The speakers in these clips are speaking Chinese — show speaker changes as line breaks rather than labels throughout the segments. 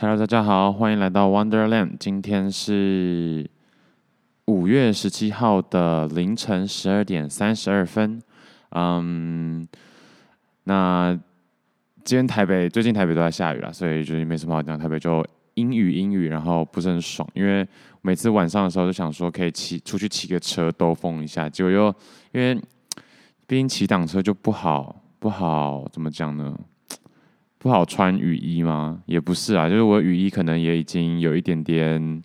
Hello，大家好，欢迎来到 Wonderland。今天是五月十七号的凌晨十二点三十二分。嗯，那今天台北最近台北都在下雨了，所以就是没什么好讲。台北就阴雨阴雨，然后不是很爽。因为每次晚上的时候就想说可以骑出去骑个车兜风一下，结果又因为毕竟骑挡车就不好不好，怎么讲呢？不好穿雨衣吗？也不是啊，就是我雨衣可能也已经有一点点，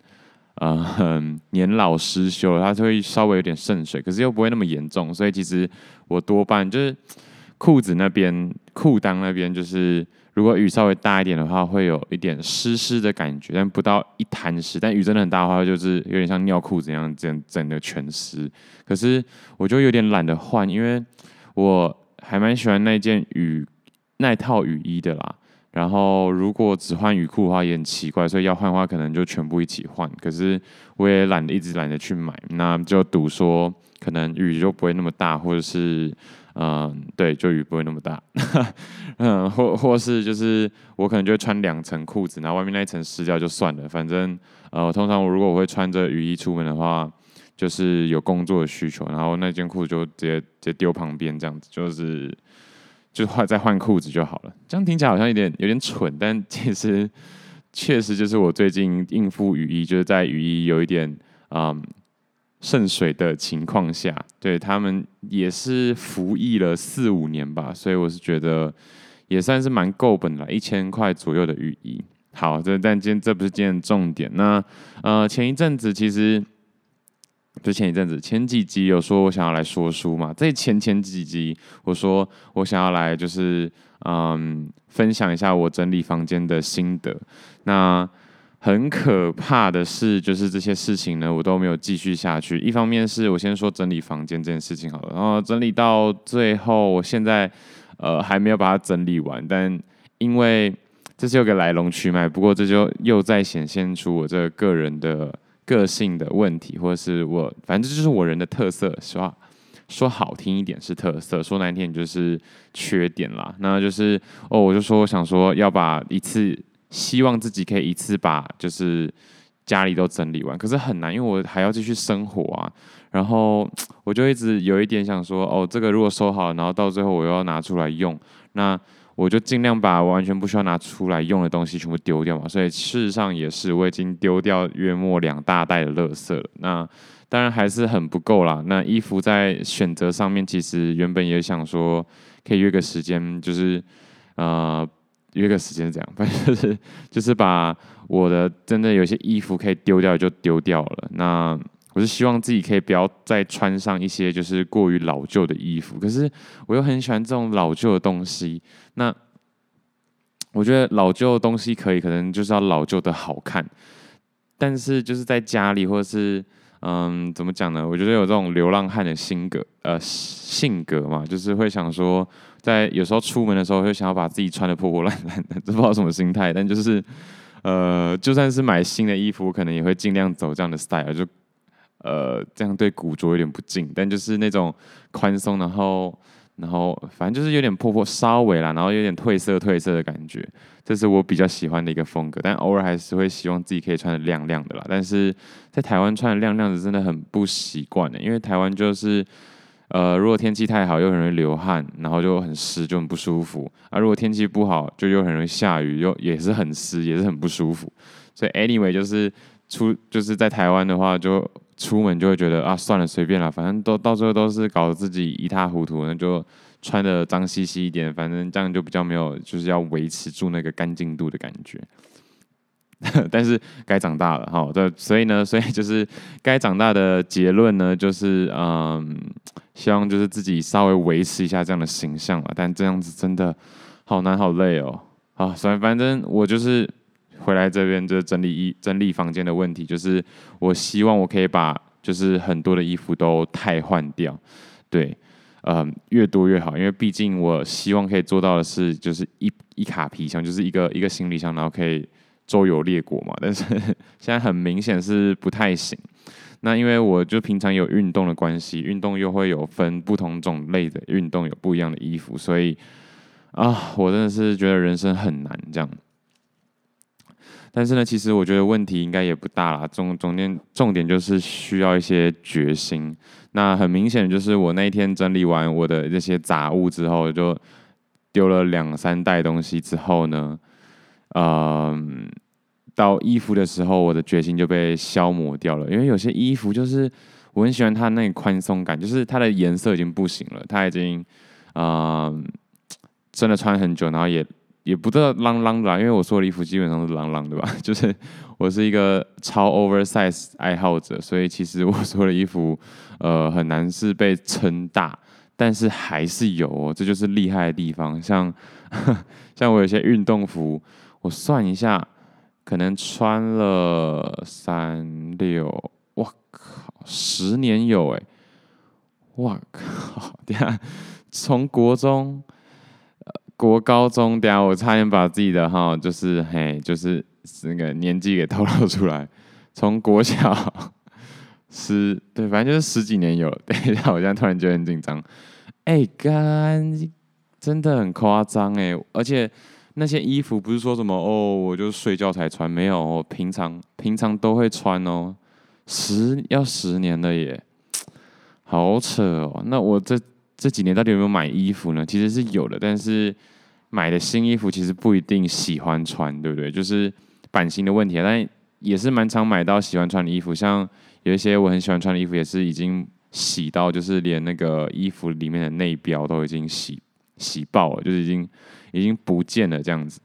呃，年老失修了，它就会稍微有点渗水，可是又不会那么严重，所以其实我多半就是裤子那边、裤裆那边，就是如果雨稍微大一点的话，会有一点湿湿的感觉，但不到一滩湿。但雨真的很大的话，就是有点像尿裤子一样，整整个全湿。可是我就有点懒得换，因为我还蛮喜欢那件雨。那套雨衣的啦，然后如果只换雨裤的话也很奇怪，所以要换的话可能就全部一起换。可是我也懒得一直懒得去买，那就赌说可能雨就不会那么大，或者是嗯，对，就雨不会那么大，嗯，或或是就是我可能就会穿两层裤子，然后外面那一层湿掉就算了。反正呃，通常我如果我会穿着雨衣出门的话，就是有工作的需求，然后那件裤子就直接直接丢旁边这样子，就是。就换再换裤子就好了，这样听起来好像有点有点蠢，但其实确实就是我最近应付雨衣，就是在雨衣有一点嗯渗水的情况下，对他们也是服役了四五年吧，所以我是觉得也算是蛮够本的，一千块左右的雨衣。好，这但今天这不是今天的重点，那呃前一阵子其实。就前一阵子，前几集有说我想要来说书嘛？在前前几集，我说我想要来就是嗯分享一下我整理房间的心得。那很可怕的是，就是这些事情呢，我都没有继续下去。一方面是我先说整理房间这件事情好了，然后整理到最后，我现在呃还没有把它整理完，但因为这是有个来龙去脉，不过这就又再显现出我这个个人的。个性的问题，或者是我，反正这就是我人的特色，是吧？说好听一点是特色，说难听就是缺点啦。那就是哦，我就说我想说要把一次，希望自己可以一次把就是家里都整理完，可是很难，因为我还要继续生活啊。然后我就一直有一点想说，哦，这个如果收好，然后到最后我又要拿出来用，那。我就尽量把完全不需要拿出来用的东西全部丢掉嘛，所以事实上也是我已经丢掉约莫两大袋的垃圾了。那当然还是很不够啦。那衣服在选择上面，其实原本也想说可以约个时间，就是呃约个时间这样，反正就是就是把我的真的有些衣服可以丢掉就丢掉了。那我是希望自己可以不要再穿上一些就是过于老旧的衣服，可是我又很喜欢这种老旧的东西。那我觉得老旧的东西可以，可能就是要老旧的好看。但是就是在家里或者是嗯，怎么讲呢？我觉得有这种流浪汉的性格，呃，性格嘛，就是会想说，在有时候出门的时候，会想要把自己穿得破破烂烂的，不知道什么心态。但就是呃，就算是买新的衣服，可能也会尽量走这样的 style，就。呃，这样对古着有点不敬，但就是那种宽松，然后，然后反正就是有点破破，稍微啦，然后有点褪色褪色的感觉，这是我比较喜欢的一个风格。但偶尔还是会希望自己可以穿得亮亮的啦。但是在台湾穿得亮亮的真的很不习惯的，因为台湾就是，呃，如果天气太好又很容易流汗，然后就很湿，就很不舒服；啊、如果天气不好，就又很容易下雨，又也是很湿，也是很不舒服。所以 anyway 就是出就是在台湾的话就。出门就会觉得啊，算了，随便了，反正都到最后都是搞得自己一塌糊涂，那就穿得脏兮兮一点，反正这样就比较没有，就是要维持住那个干净度的感觉。但是该长大了哈，对，所以呢，所以就是该长大的结论呢，就是嗯，希望就是自己稍微维持一下这样的形象了，但这样子真的好难好累哦，啊，所以反正我就是。回来这边就整理衣、整理房间的问题，就是我希望我可以把就是很多的衣服都汰换掉，对，嗯，越多越好，因为毕竟我希望可以做到的是，就是一一卡皮箱，就是一个一个行李箱，然后可以周游列国嘛。但是 现在很明显是不太行。那因为我就平常有运动的关系，运动又会有分不同种类的运动，有不一样的衣服，所以啊，我真的是觉得人生很难这样。但是呢，其实我觉得问题应该也不大啦。重重点重点就是需要一些决心。那很明显就是我那一天整理完我的这些杂物之后，就丢了两三袋东西之后呢，嗯，到衣服的时候，我的决心就被消磨掉了。因为有些衣服就是我很喜欢它那个宽松感，就是它的颜色已经不行了，它已经，嗯，真的穿很久，然后也也不知道啷啷的啦。因为我所有的衣服基本上是啷啷的吧，就是我是一个超 oversize 爱好者，所以其实我所有的衣服，呃，很难是被撑大。但是还是有哦，这就是厉害的地方。像 像我有些运动服，我算一下，可能穿了三六，我靠，十年有哎，我靠，等下从国中、国高中，等下我差点把自己的哈，就是嘿，就是那个年纪给透露出来。从国小。十对，反正就是十几年有。等一下，我现在突然觉得很紧张。哎、干，真的很夸张哎！而且那些衣服不是说什么哦，我就睡觉才穿，没有，我平常平常都会穿哦。十要十年了耶，好扯哦。那我这这几年到底有没有买衣服呢？其实是有的，但是买的新衣服其实不一定喜欢穿，对不对？就是版型的问题，但也是蛮常买到喜欢穿的衣服，像。有一些我很喜欢穿的衣服，也是已经洗到，就是连那个衣服里面的内标都已经洗洗爆了，就是已经已经不见了这样子。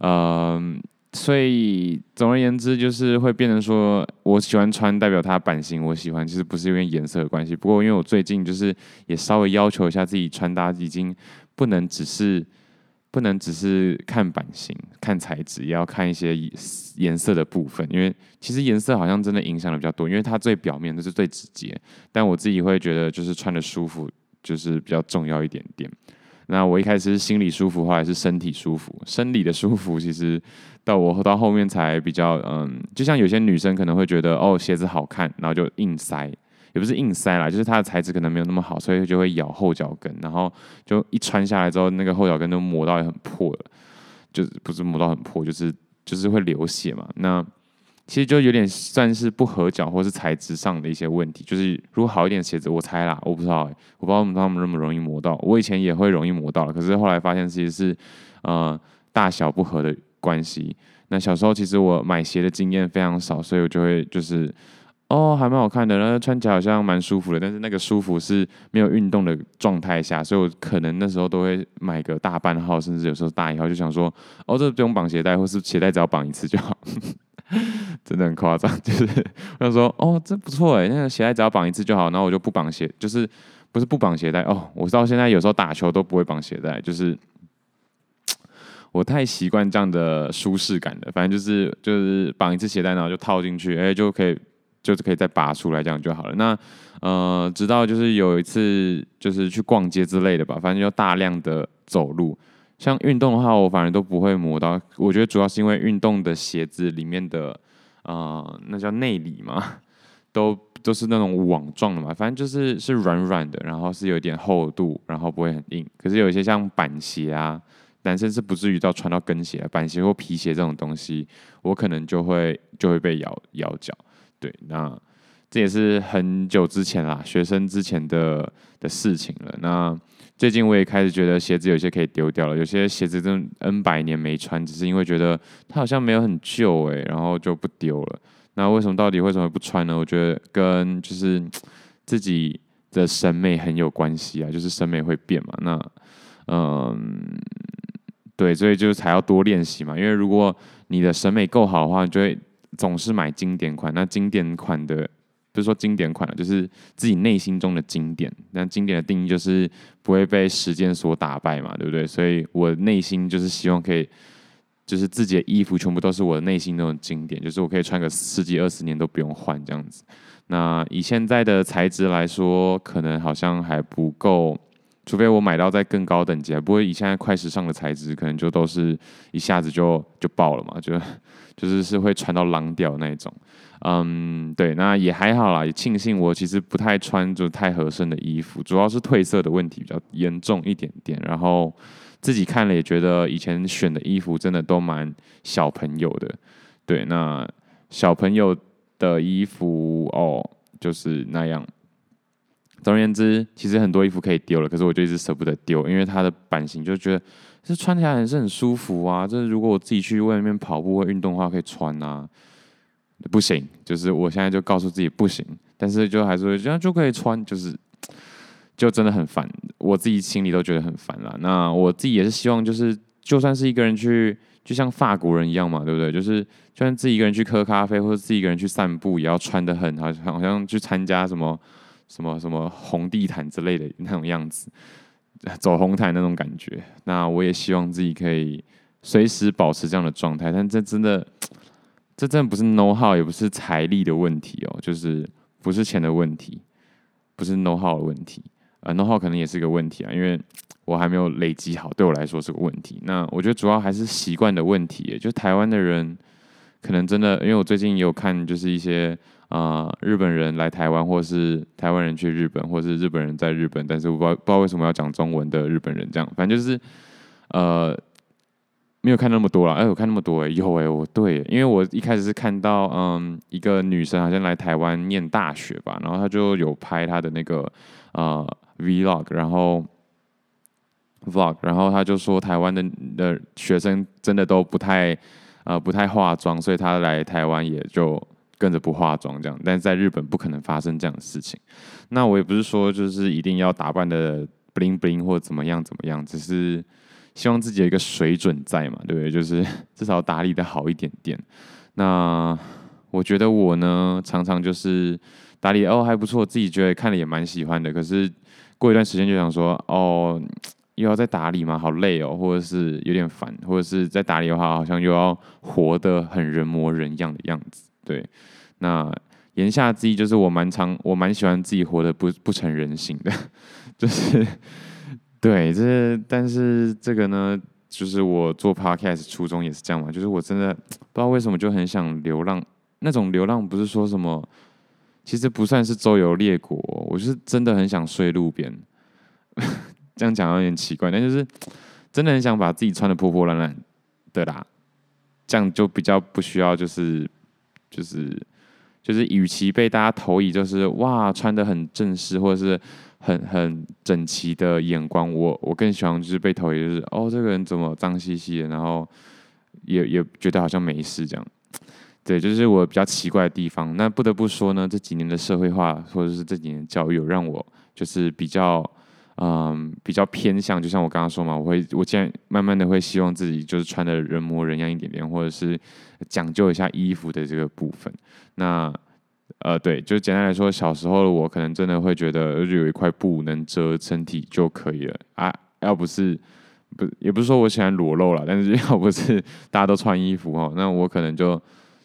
嗯，所以总而言之，就是会变成说我喜欢穿，代表它版型我喜欢，其实不是因为颜色的关系。不过因为我最近就是也稍微要求一下自己穿搭，已经不能只是。不能只是看版型、看材质，也要看一些颜色的部分。因为其实颜色好像真的影响的比较多，因为它最表面的是最直接。但我自己会觉得，就是穿的舒服，就是比较重要一点点。那我一开始是心里舒服，后来是身体舒服。生理的舒服，其实到我到后面才比较嗯，就像有些女生可能会觉得哦，鞋子好看，然后就硬塞。也不是硬塞啦，就是它的材质可能没有那么好，所以就会咬后脚跟，然后就一穿下来之后，那个后脚跟都磨到很破了，就是不是磨到很破，就是就是会流血嘛。那其实就有点算是不合脚或是材质上的一些问题。就是如果好一点鞋子，我猜啦，我不知道、欸，我不知道他们那么容易磨到。我以前也会容易磨到，可是后来发现其实是呃大小不合的关系。那小时候其实我买鞋的经验非常少，所以我就会就是。哦，还蛮好看的，然后穿起来好像蛮舒服的，但是那个舒服是没有运动的状态下，所以我可能那时候都会买个大半号，甚至有时候大一号，就想说，哦，这不用绑鞋带，或是鞋带只要绑一次就好，真的很夸张。就是他说，哦，这不错哎，那个鞋带只要绑一次就好，然后我就不绑鞋，就是不是不绑鞋带哦，我到现在有时候打球都不会绑鞋带，就是 我太习惯这样的舒适感了，反正就是就是绑一次鞋带，然后就套进去，哎，就可以。就是可以再拔出来，这样就好了。那呃，直到就是有一次，就是去逛街之类的吧，反正就大量的走路。像运动的话，我反而都不会磨到。我觉得主要是因为运动的鞋子里面的呃，那叫内里嘛，都都是那种网状的嘛，反正就是是软软的，然后是有点厚度，然后不会很硬。可是有一些像板鞋啊，男生是不至于到穿到跟鞋，板鞋或皮鞋这种东西，我可能就会就会被咬咬脚。对，那这也是很久之前啦，学生之前的的事情了。那最近我也开始觉得鞋子有些可以丢掉了，有些鞋子真 N 百年没穿，只是因为觉得它好像没有很旧诶，然后就不丢了。那为什么到底为什么不穿呢？我觉得跟就是自己的审美很有关系啊，就是审美会变嘛。那嗯，对，所以就是才要多练习嘛。因为如果你的审美够好的话，你就会。总是买经典款，那经典款的不是说经典款了，就是自己内心中的经典。那经典的定义就是不会被时间所打败嘛，对不对？所以我内心就是希望可以，就是自己的衣服全部都是我内心那种经典，就是我可以穿个十几二十年都不用换这样子。那以现在的材质来说，可能好像还不够。除非我买到在更高等级，不过以现在快时尚的材质，可能就都是一下子就就爆了嘛，就就是是会穿到烂掉那种。嗯，对，那也还好啦，也庆幸我其实不太穿就太合身的衣服，主要是褪色的问题比较严重一点点。然后自己看了也觉得以前选的衣服真的都蛮小朋友的，对，那小朋友的衣服哦，就是那样。总而言之，其实很多衣服可以丢了，可是我就一直舍不得丢，因为它的版型就觉得这穿起来还是很舒服啊。这如果我自己去外面跑步或运动的话，可以穿啊。不行，就是我现在就告诉自己不行，但是就还是这样就可以穿，就是 就真的很烦，我自己心里都觉得很烦了。那我自己也是希望，就是就算是一个人去，就像法国人一样嘛，对不对？就是就算自己一个人去喝咖啡，或者自己一个人去散步，也要穿得很好，好像去参加什么什么什么红地毯之类的那种样子，走红毯那种感觉。那我也希望自己可以随时保持这样的状态，但这真的。这真的不是 know how，也不是财力的问题哦，就是不是钱的问题，不是 know how 的问题，呃，know how 可能也是个问题啊，因为我还没有累积好，对我来说是个问题。那我觉得主要还是习惯的问题，就台湾的人可能真的，因为我最近也有看，就是一些啊、呃、日本人来台湾，或是台湾人去日本，或是日本人在日本，但是我不知道不知道为什么要讲中文的日本人这样，反正就是呃。没有看那么多了，哎，我看那么多，哎，有哎，我对，因为我一开始是看到，嗯，一个女生好像来台湾念大学吧，然后她就有拍她的那个呃 vlog，然后 vlog，然后她就说台湾的的学生真的都不太呃不太化妆，所以她来台湾也就跟着不化妆这样，但是在日本不可能发生这样的事情。那我也不是说就是一定要打扮的 bling bling 或怎么样怎么样，只是。希望自己有一个水准在嘛，对不对？就是 至少打理得好一点点。那我觉得我呢，常常就是打理哦还不错，自己觉得看了也蛮喜欢的。可是过一段时间就想说，哦，又要再打理吗？好累哦，或者是有点烦，或者是在打理的话，好像又要活得很人模人样的样子。对，那言下之意就是我蛮常，我蛮喜欢自己活得不不成人形的，就是。对，这但是这个呢，就是我做 podcast 初衷也是这样嘛，就是我真的不知道为什么就很想流浪，那种流浪不是说什么，其实不算是周游列国，我是真的很想睡路边，这样讲有点奇怪，但就是真的很想把自己穿得破破烂烂的啦，这样就比较不需要就是就是就是与其被大家投以就是哇穿得很正式或者是。很很整齐的眼光，我我更喜欢就是被投，就是哦，这个人怎么脏兮兮的，然后也也觉得好像没事这样，对，就是我比较奇怪的地方。那不得不说呢，这几年的社会化或者是这几年的教育，有让我就是比较嗯比较偏向，就像我刚刚说嘛，我会我现在慢慢的会希望自己就是穿的人模人样一点点，或者是讲究一下衣服的这个部分。那呃，对，就简单来说，小时候的我可能真的会觉得，就有一块布能遮身体就可以了啊。要不是，不，也不是说我喜欢裸露了，但是 要不是大家都穿衣服哦，那我可能就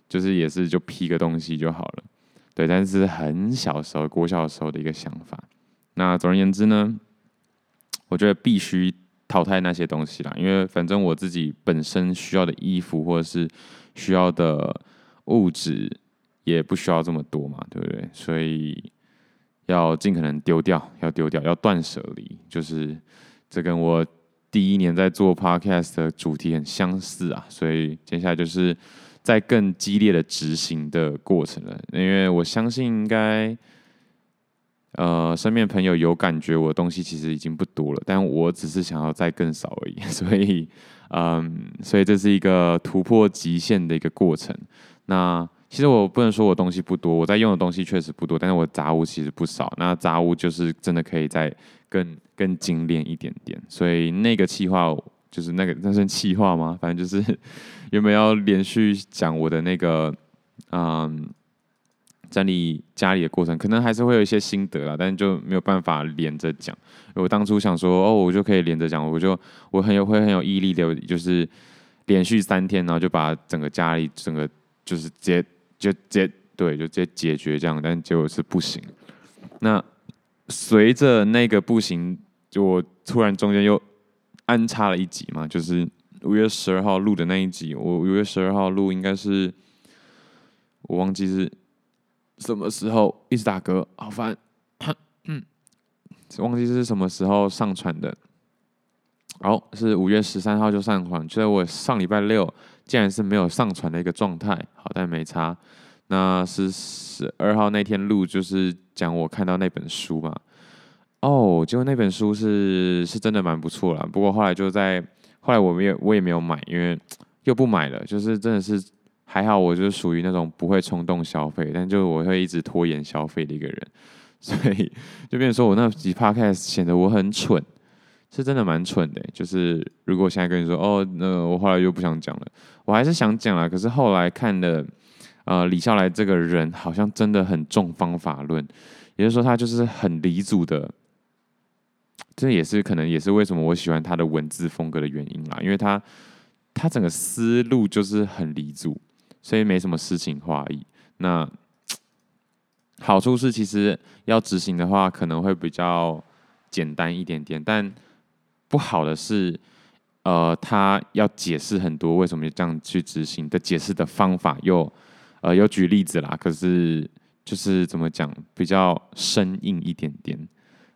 就是也是就披个东西就好了。对，但是很小时候，国小时候的一个想法。那总而言之呢，我觉得必须淘汰那些东西啦，因为反正我自己本身需要的衣服或者是需要的物质。也不需要这么多嘛，对不对？所以要尽可能丢掉，要丢掉，要断舍离。就是这跟我第一年在做 podcast 的主题很相似啊。所以接下来就是在更激烈的执行的过程了。因为我相信应该，呃，身边朋友有感觉我的东西其实已经不多了，但我只是想要再更少而已。所以，嗯，所以这是一个突破极限的一个过程。那其实我不能说我东西不多，我在用的东西确实不多，但是我杂物其实不少。那杂物就是真的可以再更更精炼一点点。所以那个企划就是那个那算企划吗？反正就是有没有要连续讲我的那个嗯整理家里的过程，可能还是会有一些心得啦，但就没有办法连着讲。我当初想说哦，我就可以连着讲，我就我很有会很有毅力的，就是连续三天，然后就把整个家里整个就是接。就直接对，就直接解决这样，但结果是不行。那随着那个不行，就我突然中间又安插了一集嘛，就是五月十二号录的那一集。我五月十二号录应该是我忘记是什么时候，一直打嗝，好烦。嗯，忘记是什么时候上传的。好，是五月十三号就上传，就在我上礼拜六竟然是没有上传的一个状态。好，但没差。那是十二号那天录，就是讲我看到那本书嘛。哦，结果那本书是是真的蛮不错啦。不过后来就在后来我没有我也没有买，因为又不买了。就是真的是还好，我就是属于那种不会冲动消费，但就我会一直拖延消费的一个人。所以就变成说我那几 podcast 显得我很蠢，是真的蛮蠢的。就是如果我现在跟你说哦，那我后来又不想讲了，我还是想讲啊。可是后来看的，呃，李笑来这个人好像真的很重方法论，也就是说他就是很离组的。这也是可能也是为什么我喜欢他的文字风格的原因啦，因为他他整个思路就是很离组，所以没什么诗情画意。那好处是，其实要执行的话，可能会比较简单一点点。但不好的是，呃，他要解释很多为什么这样去执行的解释的方法又，呃有举例子啦。可是就是怎么讲，比较生硬一点点。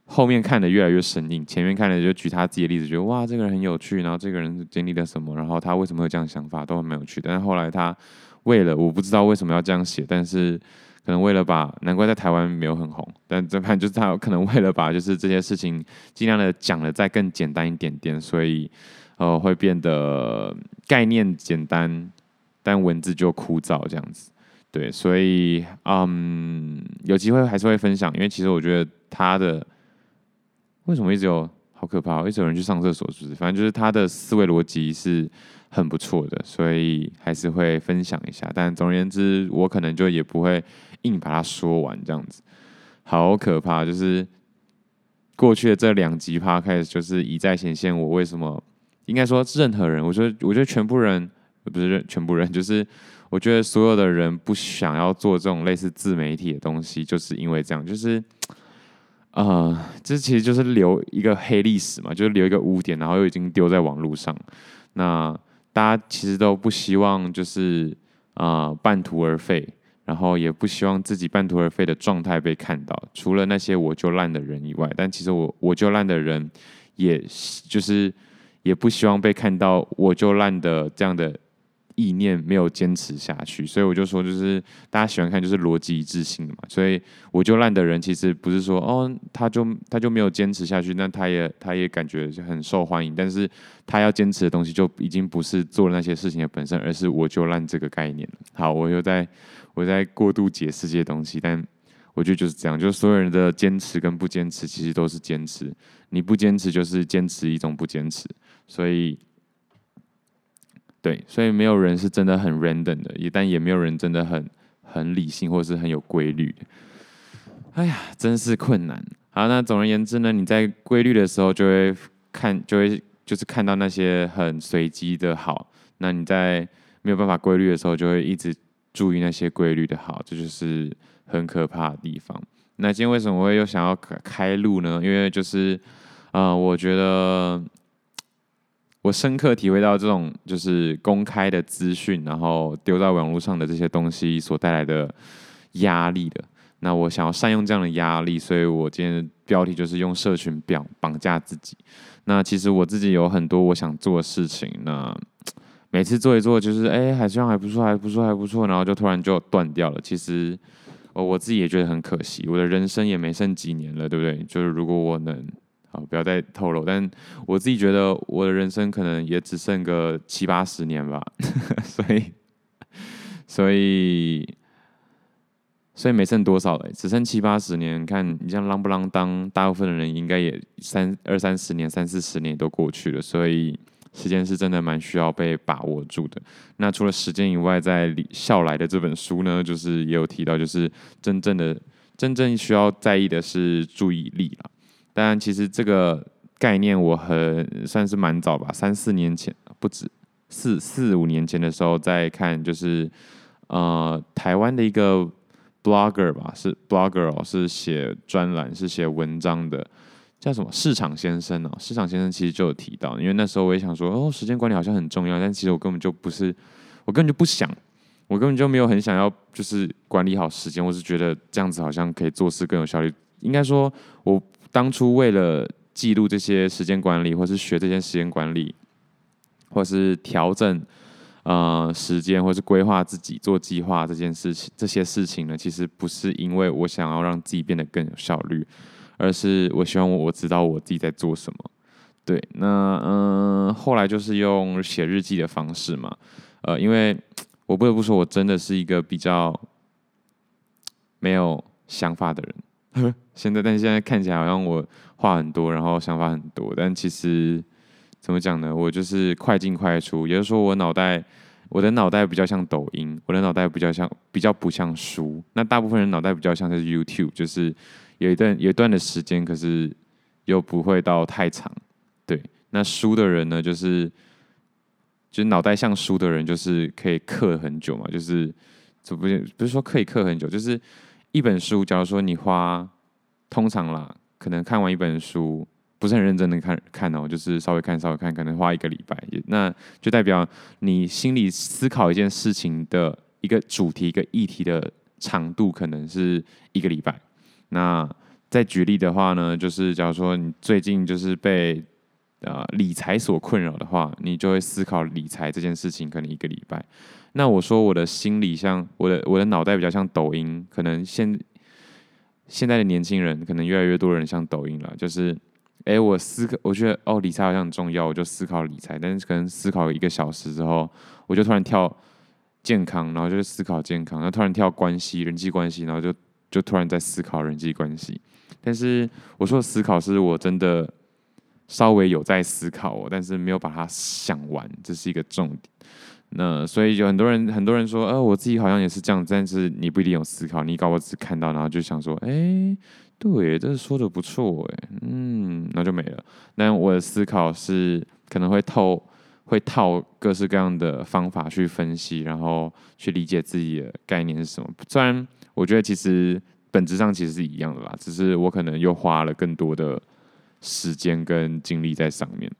后面看的越来越生硬，前面看的就举他自己的例子，觉得哇，这个人很有趣，然后这个人经历了什么，然后他为什么会这样想法，都很有趣。但是后来他为了我不知道为什么要这样写，但是。可能为了把，难怪在台湾没有很红，但这盘就是他可能为了把就是这些事情尽量的讲的再更简单一点点，所以呃会变得概念简单，但文字就枯燥这样子。对，所以嗯有机会还是会分享，因为其实我觉得他的为什么一直有好可怕，一直有人去上厕所，是不是？反正就是他的思维逻辑是。很不错的，所以还是会分享一下。但总而言之，我可能就也不会硬把它说完这样子。好可怕，就是过去的这两集 Podcast 就是一再显现我为什么应该说任何人，我觉得我觉得全部人不是全部人，就是我觉得所有的人不想要做这种类似自媒体的东西，就是因为这样，就是呃，这其实就是留一个黑历史嘛，就是留一个污点，然后又已经丢在网络上，那。大家其实都不希望就是啊、半途而废，然后也不希望自己半途而废的状态被看到。除了那些我就烂的人以外，但其实我我就烂的人，也就是也不希望被看到我就烂的这样的。意念没有坚持下去，所以我就说，就是大家喜欢看就是逻辑一致性的嘛。所以我就烂的人，其实不是说哦，他就他就没有坚持下去，那他也他也感觉很受欢迎，但是他要坚持的东西就已经不是做那些事情的本身，而是我就烂这个概念。好，我又在我在过度解释这些东西，但我觉得就是这样，就是所有人的坚持跟不坚持，其实都是坚持。你不坚持就是坚持一种不坚持，所以。对，所以没有人是真的很 random 的，也但也没有人真的很很理性或是很有规律。哎呀，真是困难。好，那总而言之呢，你在规律的时候就会看，就会就是看到那些很随机的好；那你在没有办法规律的时候，就会一直注意那些规律的好，这就是很可怕的地方。那今天为什么我会又想要开录呢？因为就是，呃，我觉得。我深刻体会到这种就是公开的资讯，然后丢在网络上的这些东西所带来的压力的。那我想要善用这样的压力，所以我今天的标题就是用社群绑绑架自己。那其实我自己有很多我想做的事情，那 每次做一做就是哎，好像还不错，还不错，还不错，然后就突然就断掉了。其实我我自己也觉得很可惜，我的人生也没剩几年了，对不对？就是如果我能。不要再透露。但我自己觉得，我的人生可能也只剩个七八十年吧。所以，所以，所以没剩多少了，只剩七八十年。看你像啷不啷当，大部分的人应该也三二三十年、三四十年都过去了。所以，时间是真的蛮需要被把握住的。那除了时间以外，在李笑来的这本书呢，就是也有提到，就是真正的、真正需要在意的是注意力啦。但其实这个概念我很算是蛮早吧，三四年前不止四四五年前的时候在看，就是呃台湾的一个 blogger 吧，是 blogger 哦，是写专栏是写文章的，叫什么市场先生哦，市场先生其实就有提到，因为那时候我也想说哦，时间管理好像很重要，但其实我根本就不是，我根本就不想，我根本就没有很想要就是管理好时间，我是觉得这样子好像可以做事更有效率，应该说我。当初为了记录这些时间管理，或是学这些时间管理，或是调整呃时间，或是规划自己做计划这件事情，这些事情呢，其实不是因为我想要让自己变得更有效率，而是我希望我知道我自己在做什么。对，那嗯、后来就是用写日记的方式嘛，呃，因为我不得不说，我真的是一个比较没有想法的人。现在，但是现在看起来好像我话很多，然后想法很多，但其实怎么讲呢？我就是快进快出，也就是说，我脑袋，我的脑袋比较像抖音，我的脑袋比较像，比较不像书。那大部分人脑袋比较像是 YouTube，就是有一段有一段的时间，可是又不会到太长。对，那书的人呢，就是就是脑袋像书的人，就是可以刻很久嘛，就是这不不是说可以刻很久，就是一本书，假如说你花通常啦，可能看完一本书不是很认真的看看哦，就是稍微看稍微看，可能花一个礼拜，那就代表你心里思考一件事情的一个主题、一个议题的长度，可能是一个礼拜。那再举例的话呢，就是假如说你最近就是被呃，理财所困扰的话，你就会思考理财这件事情，可能一个礼拜。那我说我的心理像我的我的脑袋比较像抖音，可能现现在的年轻人可能越来越多人像抖音了，就是，哎、我思考，我觉得哦，理财好像很重要，我就思考理财，但是可能思考一个小时之后，我就突然跳健康，然后就思考健康，然后突然跳关系人际关系，然后就就突然在思考人际关系。但是我说的思考是我真的。稍微有在思考哦，但是没有把它想完，这是一个重点。那所以有很多人，很多人说，呃，我自己好像也是这样，但是你不一定有思考，你搞我只看到，然后就想说，哎，对，这说的不错，哎，嗯，那就没了。那我的思考是可能会透，会套各式各样的方法去分析，然后去理解自己的概念是什么。虽然我觉得其实本质上其实是一样的啦，只是我可能又花了更多的。时间跟精力在上面，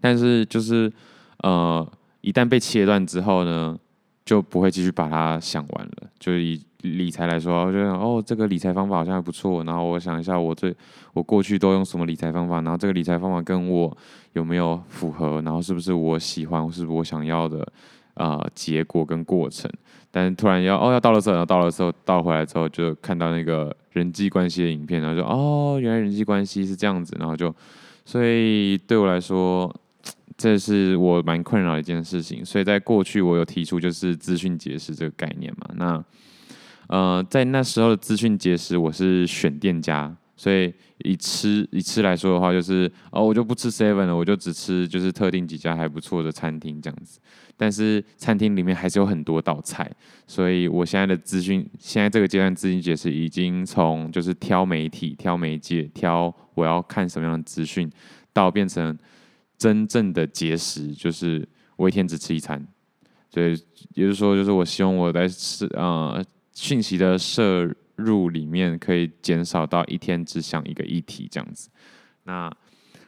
但是就是呃，一旦被切断之后呢，就不会继续把它想完了。就以理财来说，我觉得哦，这个理财方法好像还不错。然后我想一下，我最我过去都用什么理财方法？然后这个理财方法跟我有没有符合？然后是不是我喜欢？是不是我想要的？呃，结果跟过程，但是突然要哦，要到了时候，然后到了时候倒回来之后，就看到那个人际关系的影片，然后就哦，原来人际关系是这样子，然后就，所以对我来说，这是我蛮困扰的一件事情。所以在过去，我有提出就是资讯节食这个概念嘛。那呃，在那时候的资讯节食，我是选店家。所以以吃以吃来说的话，就是哦，我就不吃 seven 了，我就只吃就是特定几家还不错的餐厅这样子。但是餐厅里面还是有很多道菜，所以我现在的资讯，现在这个阶段资讯节食已经从就是挑媒体、挑媒介、挑我要看什么样的资讯，到变成真正的节食，就是我一天只吃一餐。所以也就是说，就是我希望我在吃呃讯息的摄。入里面可以减少到一天只想一个议题这样子，那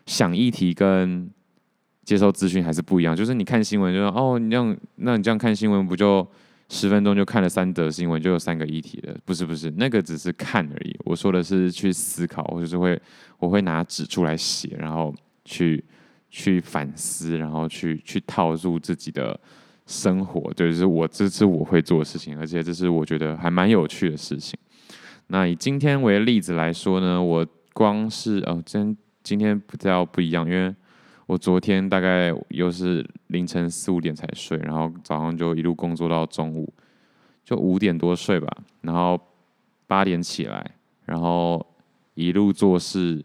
想议题跟接受资讯还是不一样。就是你看新闻，就说哦，你这样，那你这样看新闻，不就十分钟就看了三则新闻，就有三个议题了？不是不是，那个只是看而已。我说的是去思考，或者是会我会拿纸出来写，然后去去反思，然后去去套入自己的生活，就是我这是我会做的事情，而且这是我觉得还蛮有趣的事情。那以今天为例子来说呢，我光是哦，今今天比较不一样，因为我昨天大概又是凌晨四五点才睡，然后早上就一路工作到中午，就五点多睡吧，然后八点起来，然后一路做事，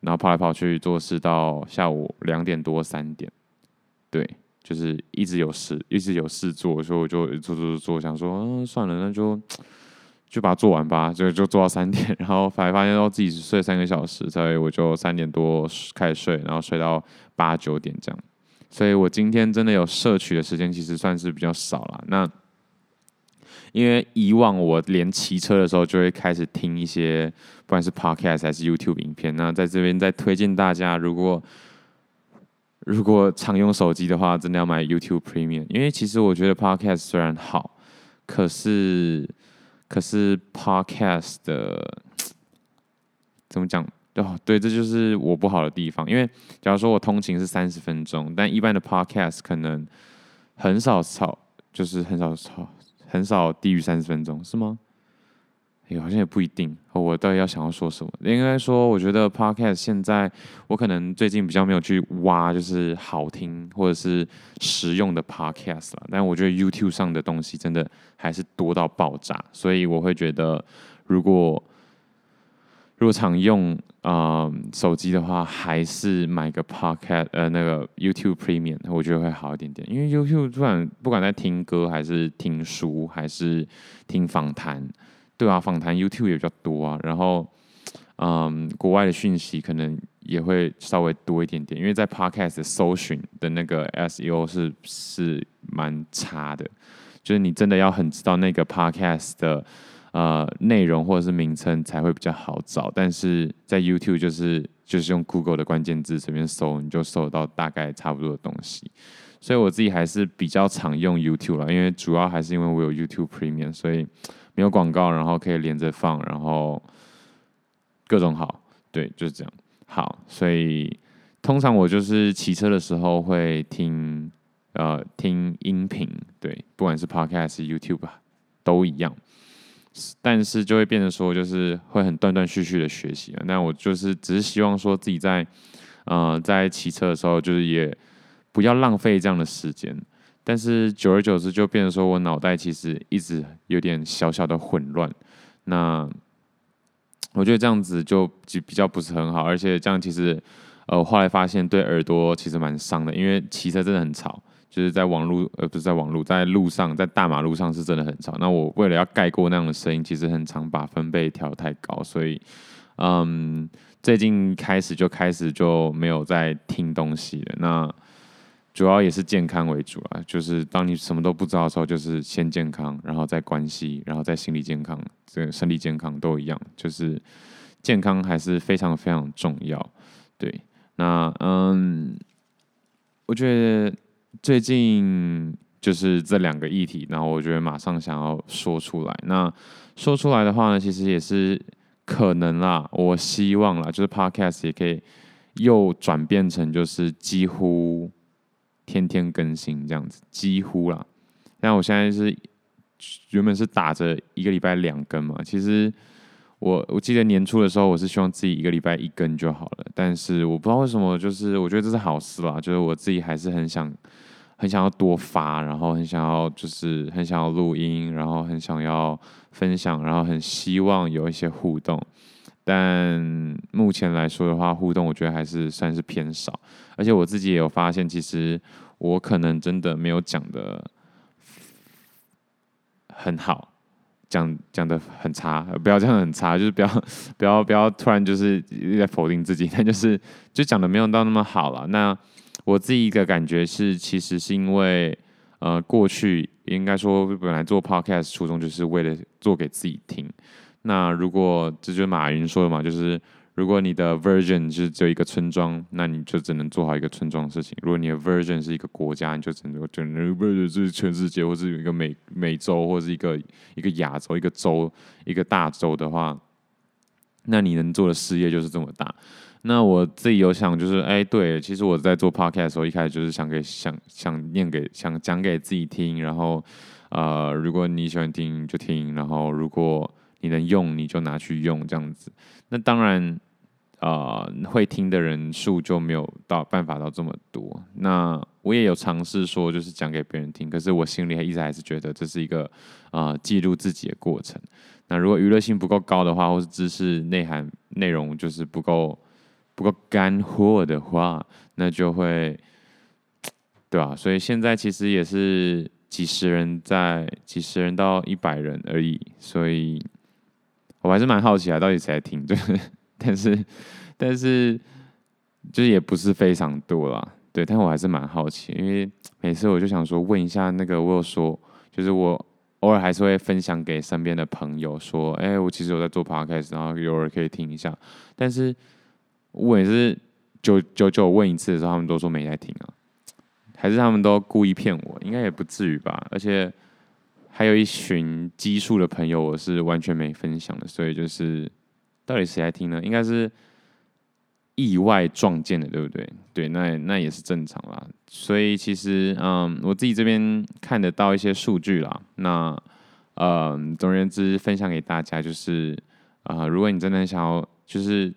然后跑来跑去做事到下午两点多三点，对，就是一直有事，一直有事做，所以我就做做做做，想说，嗯，算了，那就。就把它做完吧，就就做到三点，然后发发现到自己只睡三个小时，所以我就三点多开始睡，然后睡到八九点这样。所以我今天真的有摄取的时间，其实算是比较少了。那因为以往我连骑车的时候就会开始听一些，不管是 Podcast 还是 YouTube 影片。那在这边再推荐大家，如果如果常用手机的话，真的要买 YouTube Premium，因为其实我觉得 Podcast 虽然好，可是。可是 Podcast 的 怎么讲？哦，对，这就是我不好的地方。因为假如说我通勤是三十分钟，但一般的 podcast 可能很少超，就是很少超，很少低于三十分钟，是吗？哎，好像也不一定。我到底要想要说什么？应该说，我觉得 podcast 现在我可能最近比较没有去挖，就是好听或者是实用的 podcast 啦。但我觉得 YouTube 上的东西真的还是多到爆炸，所以我会觉得，如果如果常用啊、手机的话，还是买个 podcast 呃那个 YouTube Premium，我觉得会好一点点。因为 YouTube 不管不管在听歌还是听书还是听访谈。对啊，访谈 YouTube 也比较多啊，然后，嗯，国外的讯息可能也会稍微多一点点，因为在 Podcast 搜寻的那个 SEO 是是蛮差的，就是你真的要很知道那个 Podcast 的呃内容或者是名称才会比较好找，但是在 YouTube 就是就是用 Google 的关键字随便搜，你就搜得到大概差不多的东西，所以我自己还是比较常用 YouTube 啦，因为主要还是因为我有 YouTube Premium，所以。没有广告，然后可以连着放，然后各种好，对，就是这样。好，所以通常我就是骑车的时候会听，呃，听音频，对，不管是 Podcast 是、YouTube 都一样。但是就会变成说，就是会很断断续续的学习。那我就是只是希望说自己在，呃，在骑车的时候，就是也不要浪费这样的时间。但是久而久之就变成说，我脑袋其实一直有点小小的混乱。那我觉得这样子就比较不是很好，而且这样其实，呃，后来发现对耳朵其实蛮伤的，因为骑车真的很吵，就是在网路，呃，不是在网路，在路上，在大马路上是真的很吵。那我为了要盖过那样的声音，其实很常把分贝调太高，所以，嗯，最近开始就开始就没有在听东西了。那主要也是健康为主啊，就是当你什么都不知道的时候，就是先健康，然后再关系，然后再心理健康，这个身体健康都一样，就是健康还是非常非常重要。对，那嗯，我觉得最近就是这两个议题，然后我觉得马上想要说出来。那说出来的话呢，其实也是可能啦，我希望啦，就是 Podcast 也可以又转变成就是几乎。天天更新这样子，几乎啦。但我现在是原本是打着一个礼拜两更嘛。其实我我记得年初的时候，我是希望自己一个礼拜一更就好了。但是我不知道为什么，就是我觉得这是好事啦。就是我自己还是很想很想要多发，然后很想要就是很想要录音，然后很想要分享，然后很希望有一些互动。但目前来说的话，互动我觉得还是算是偏少，而且我自己也有发现，其实我可能真的没有讲的很好，讲讲的很差，不要这样很差，就是不要不要不要突然就是在否定自己，但就是就讲的没有到那么好了。那我自己一个感觉是，其实是因为呃过去应该说本来做 podcast 初衷就是为了做给自己听。那如果这就是马云说的嘛，就是如果你的 version 是只有一个村庄，那你就只能做好一个村庄的事情；如果你的 version 是一个国家，你就只能就能 version 是全世界，或是一个美美洲，或是一个一个亚洲一个洲一个大洲的话，那你能做的事业就是这么大。那我自己有想，就是哎，对，其实我在做 podcast 的时候，一开始就是想给想想念给想讲给自己听，然后呃，如果你喜欢听就听，然后如果你能用你就拿去用这样子，那当然，呃，会听的人数就没有到办法到这么多。那我也有尝试说，就是讲给别人听，可是我心里还一直还是觉得这是一个呃记录自己的过程。那如果娱乐性不够高的话，或是知识内涵内容就是不够不够干货的话，那就会，对吧？所以现在其实也是几十人在几十人到一百人而已，所以。我还是蛮好奇啊，到底谁在听？对，但是，但是，就是也不是非常多啦，对。但我还是蛮好奇，因为每次我就想说，问一下那个，我有说，就是我偶尔还是会分享给身边的朋友，说，哎、我其实有在做 podcast，然后偶尔可以听一下。但是，我也是九九九问一次的时候，他们都说没在听啊，还是他们都故意骗我？应该也不至于吧，而且。还有一群基数的朋友，我是完全没分享的，所以就是到底谁来听呢？应该是意外撞见的，对不对？对，那那也是正常啦。所以其实，嗯，我自己这边看得到一些数据啦。那，嗯，总而言之，分享给大家就是，啊、如果你真的想要，就是，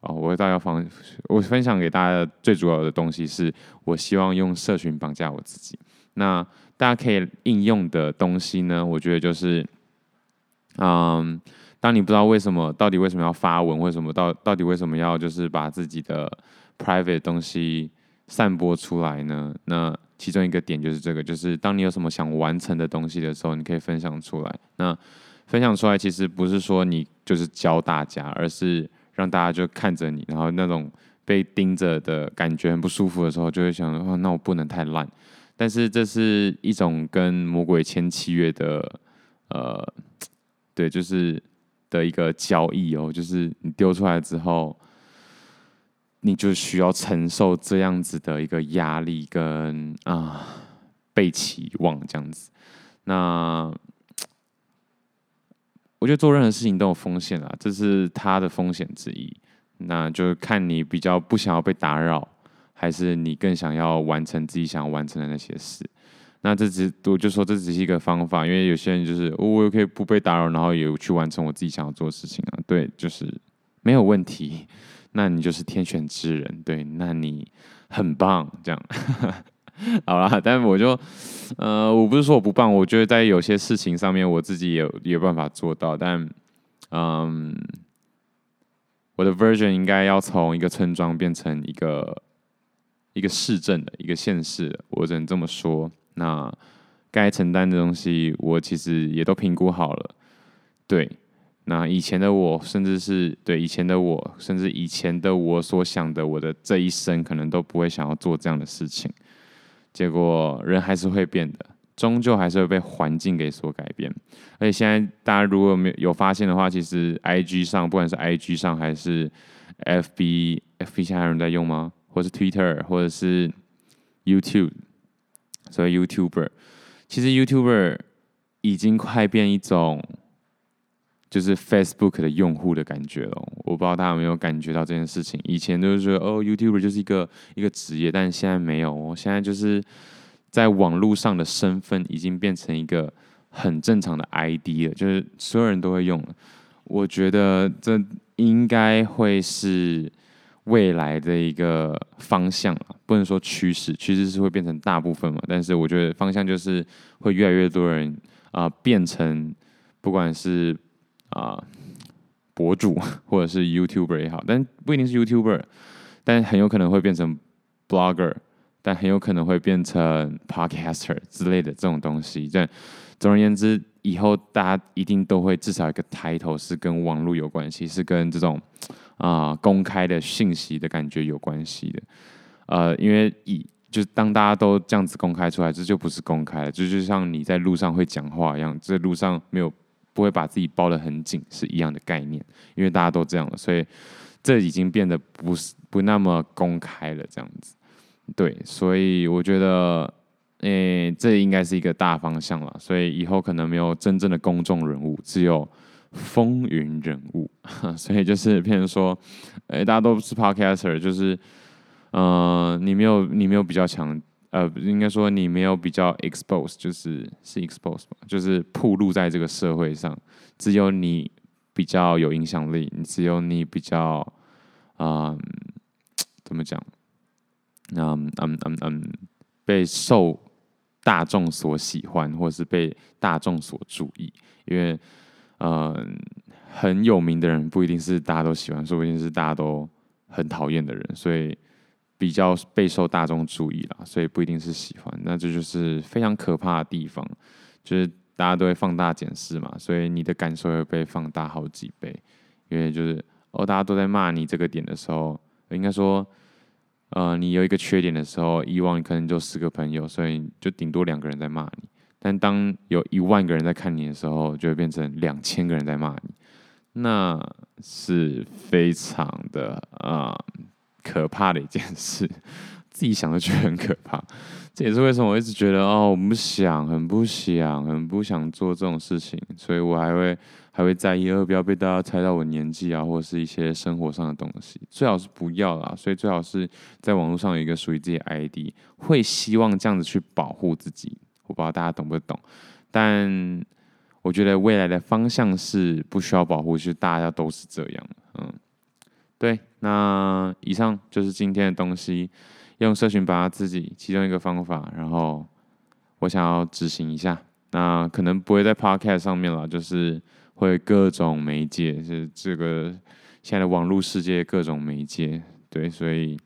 哦，我到要放，我分享给大家的最主要的东西是，我希望用社群绑架我自己。那大家可以应用的东西呢，我觉得就是，嗯。当你不知道为什么，到底为什么要发文，为什么到到底为什么要就是把自己的 private 东西散播出来呢？那其中一个点就是这个，就是当你有什么想完成的东西的时候，你可以分享出来。那分享出来其实不是说你就是教大家，而是让大家就看着你，然后那种被盯着的感觉很不舒服的时候，就会想，哦，那我不能太烂。但是这是一种跟魔鬼签契约的，呃，对，就是。的一个交易哦，就是你丢出来之后，你就需要承受这样子的一个压力跟啊被期望这样子。那我觉得做任何事情都有风险啊，这是它的风险之一。那就看你比较不想要被打扰，还是你更想要完成自己想要完成的那些事。那这只我就说这只是一个方法，因为有些人就是我也可以不被打扰，然后也去完成我自己想要做的事情啊。对，就是没有问题。那你就是天选之人，对，那你很棒，这样。好啦，但是我就呃，我不是说我不棒，我觉得在有些事情上面我自己也有办法做到，但嗯，我的 version 应该要从一个村庄变成一个一个市镇的一个县市，我只能这么说。那该承担的东西，我其实也都评估好了。对，那以前的我，甚至是对以前的我，甚至以前的我所想的，我的这一生可能都不会想要做这样的事情。结果人还是会变的，终究还是会被环境给所改变。而且现在大家如果没有有发现的话，其实 IG 上，不管是 IG 上还是 FB，FB 现在还有人在用吗？或是 Twitter，或者是 YouTube？所以 YouTuber，其实 YouTuber 已经快变一种，就是 Facebook 的用户的感觉了。我不知道大家有没有感觉到这件事情。以前都是说哦，YouTuber 就是一个一个职业，但是现在没有。我现在就是在网络上的身份已经变成一个很正常的 ID 了，就是所有人都会用了。我觉得这应该会是。未来的一个方向啊，不能说趋势，趋势是会变成大部分嘛。但是我觉得方向就是会越来越多人啊、变成不管是啊、博主或者是 YouTuber 也好，但不一定是 YouTuber，但很有可能会变成 Blogger，但很有可能会变成 Podcaster 之类的这种东西。但总而言之，以后大家一定都会至少一个 title 是跟网络有关系，是跟这种。啊、公开的信息的感觉有关系的，呃，因为以就是当大家都这样子公开出来，这就不是公开了，就就像你在路上会讲话一样，这路上没有不会把自己包得很紧，是一样的概念，因为大家都这样了，所以这已经变得不是不那么公开了，这样子，对，所以我觉得，诶、这应该是一个大方向了，所以以后可能没有真正的公众人物，只有。风云人物，所以就是譬如说，哎、大家都是 podcaster，就是，呃，你没有你没有比较强，呃，应该说你没有比较 expose，就是是 expose 吧，就是暴露在这个社会上，只有你比较有影响力，只有你比较，啊、怎么讲？嗯嗯嗯嗯，被受大众所喜欢，或是被大众所注意，因为。嗯，很有名的人不一定是大家都喜欢，说不定是大家都很讨厌的人，所以比较备受大众注意啦，所以不一定是喜欢。那这就是非常可怕的地方，就是大家都会放大检视嘛，所以你的感受会被放大好几倍，因为就是哦，大家都在骂你这个点的时候，应该说，呃，你有一个缺点的时候，以往你可能就十个朋友，所以就顶多两个人在骂你。但当有一万个人在看你的时候，就会变成两千个人在骂你，那是非常的啊、可怕的一件事。自己想的觉得很可怕。这也是为什么我一直觉得哦，我不想，很不想，很不想做这种事情，所以我还会还会在意，呃，不要被大家猜到我年纪啊，或是一些生活上的东西，最好是不要啦。所以最好是在网络上有一个属于自己 ID，会希望这样子去保护自己。我不知道大家懂不懂，但我觉得未来的方向是不需要保护，就是大家都是这样。嗯，对，那以上就是今天的东西。用社群把它自己其中一个方法，然后我想要执行一下，那可能不会在 Podcast 上面了，就是会各种媒介，是这个现在的网络世界各种媒介，对，所以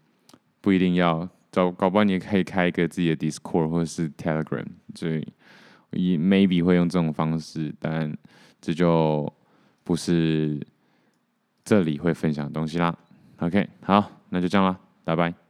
不一定要搞，搞不好你也可以开一个自己的 Discord 或者是 Telegram，所以 maybe 会用这种方式，但这就不是这里会分享的东西啦。OK，好，那就这样啦，拜拜。